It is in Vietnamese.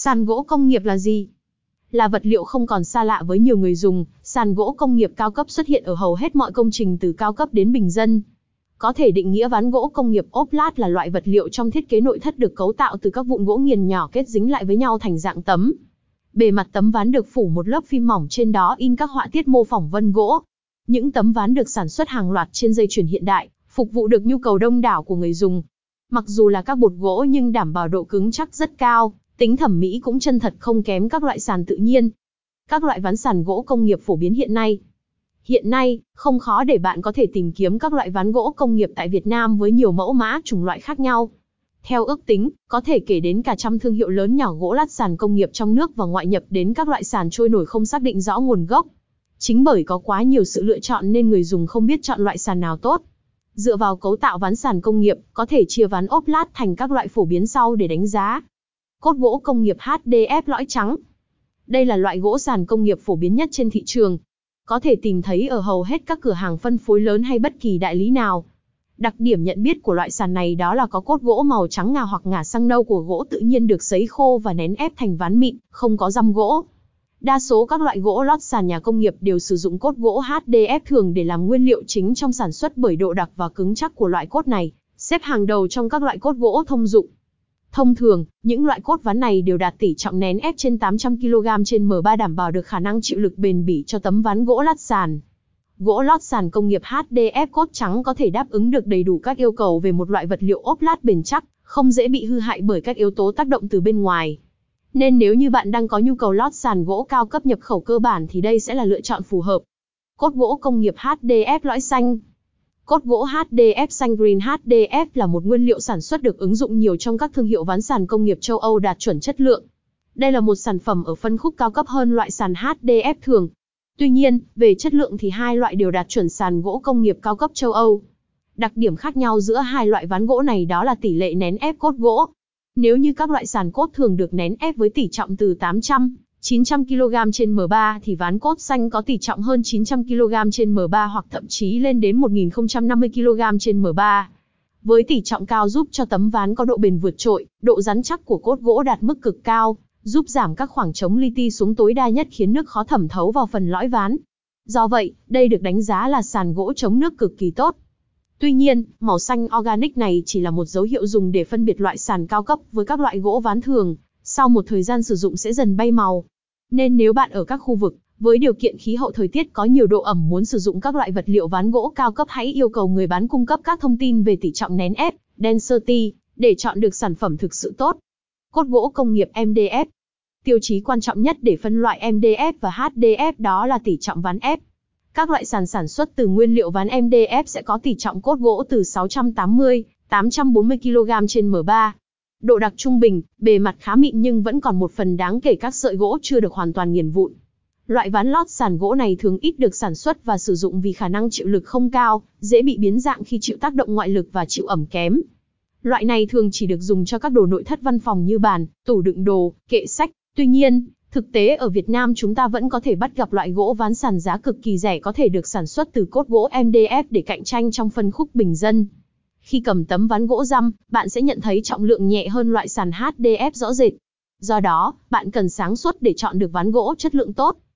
Sàn gỗ công nghiệp là gì? Là vật liệu không còn xa lạ với nhiều người dùng, sàn gỗ công nghiệp cao cấp xuất hiện ở hầu hết mọi công trình từ cao cấp đến bình dân. Có thể định nghĩa ván gỗ công nghiệp ốp lát là loại vật liệu trong thiết kế nội thất được cấu tạo từ các vụn gỗ nghiền nhỏ kết dính lại với nhau thành dạng tấm. Bề mặt tấm ván được phủ một lớp phim mỏng trên đó in các họa tiết mô phỏng vân gỗ. Những tấm ván được sản xuất hàng loạt trên dây chuyền hiện đại, phục vụ được nhu cầu đông đảo của người dùng. Mặc dù là các bột gỗ nhưng đảm bảo độ cứng chắc rất cao, tính thẩm mỹ cũng chân thật không kém các loại sàn tự nhiên. Các loại ván sàn gỗ công nghiệp phổ biến hiện nay. Hiện nay, không khó để bạn có thể tìm kiếm các loại ván gỗ công nghiệp tại Việt Nam với nhiều mẫu mã chủng loại khác nhau. Theo ước tính, có thể kể đến cả trăm thương hiệu lớn nhỏ gỗ lát sàn công nghiệp trong nước và ngoại nhập đến các loại sàn trôi nổi không xác định rõ nguồn gốc. Chính bởi có quá nhiều sự lựa chọn nên người dùng không biết chọn loại sàn nào tốt. Dựa vào cấu tạo ván sàn công nghiệp, có thể chia ván ốp lát thành các loại phổ biến sau để đánh giá. Cốt gỗ công nghiệp HDF lõi trắng. Đây là loại gỗ sàn công nghiệp phổ biến nhất trên thị trường. Có thể tìm thấy ở hầu hết các cửa hàng phân phối lớn hay bất kỳ đại lý nào. Đặc điểm nhận biết của loại sàn này đó là có cốt gỗ màu trắng ngà hoặc ngà sang nâu của gỗ tự nhiên được sấy khô và nén ép thành ván mịn, không có răm gỗ. Đa số các loại gỗ lót sàn nhà công nghiệp đều sử dụng cốt gỗ HDF thường để làm nguyên liệu chính trong sản xuất bởi độ đặc và cứng chắc của loại cốt này, xếp hàng đầu trong các loại cốt gỗ thông dụng. Thông thường, những loại cốt ván này đều đạt tỷ trọng nén ép trên 800 kg trên M3 đảm bảo được khả năng chịu lực bền bỉ cho tấm ván gỗ lát sàn. Gỗ lót sàn công nghiệp HDF cốt trắng có thể đáp ứng được đầy đủ các yêu cầu về một loại vật liệu ốp lát bền chắc, không dễ bị hư hại bởi các yếu tố tác động từ bên ngoài. Nên nếu như bạn đang có nhu cầu lót sàn gỗ cao cấp nhập khẩu cơ bản thì đây sẽ là lựa chọn phù hợp. Cốt gỗ công nghiệp HDF lõi xanh Cốt gỗ HDF xanh Green HDF là một nguyên liệu sản xuất được ứng dụng nhiều trong các thương hiệu ván sàn công nghiệp châu Âu đạt chuẩn chất lượng. Đây là một sản phẩm ở phân khúc cao cấp hơn loại sàn HDF thường. Tuy nhiên, về chất lượng thì hai loại đều đạt chuẩn sàn gỗ công nghiệp cao cấp châu Âu. Đặc điểm khác nhau giữa hai loại ván gỗ này đó là tỷ lệ nén ép cốt gỗ. Nếu như các loại sàn cốt thường được nén ép với tỷ trọng từ 800, 900 kg trên M3 thì ván cốt xanh có tỷ trọng hơn 900 kg trên M3 hoặc thậm chí lên đến 1050 kg trên M3. Với tỷ trọng cao giúp cho tấm ván có độ bền vượt trội, độ rắn chắc của cốt gỗ đạt mức cực cao, giúp giảm các khoảng trống li ti xuống tối đa nhất khiến nước khó thẩm thấu vào phần lõi ván. Do vậy, đây được đánh giá là sàn gỗ chống nước cực kỳ tốt. Tuy nhiên, màu xanh organic này chỉ là một dấu hiệu dùng để phân biệt loại sàn cao cấp với các loại gỗ ván thường, sau một thời gian sử dụng sẽ dần bay màu. Nên nếu bạn ở các khu vực với điều kiện khí hậu thời tiết có nhiều độ ẩm muốn sử dụng các loại vật liệu ván gỗ cao cấp hãy yêu cầu người bán cung cấp các thông tin về tỷ trọng nén ép, density, để chọn được sản phẩm thực sự tốt. Cốt gỗ công nghiệp MDF Tiêu chí quan trọng nhất để phân loại MDF và HDF đó là tỷ trọng ván ép. Các loại sàn sản xuất từ nguyên liệu ván MDF sẽ có tỷ trọng cốt gỗ từ 680, 840 kg trên M3. Độ đặc trung bình, bề mặt khá mịn nhưng vẫn còn một phần đáng kể các sợi gỗ chưa được hoàn toàn nghiền vụn. Loại ván lót sàn gỗ này thường ít được sản xuất và sử dụng vì khả năng chịu lực không cao, dễ bị biến dạng khi chịu tác động ngoại lực và chịu ẩm kém. Loại này thường chỉ được dùng cho các đồ nội thất văn phòng như bàn, tủ đựng đồ, kệ sách. Tuy nhiên, thực tế ở Việt Nam chúng ta vẫn có thể bắt gặp loại gỗ ván sàn giá cực kỳ rẻ có thể được sản xuất từ cốt gỗ MDF để cạnh tranh trong phân khúc bình dân. Khi cầm tấm ván gỗ răm, bạn sẽ nhận thấy trọng lượng nhẹ hơn loại sàn HDF rõ rệt. Do đó, bạn cần sáng suốt để chọn được ván gỗ chất lượng tốt.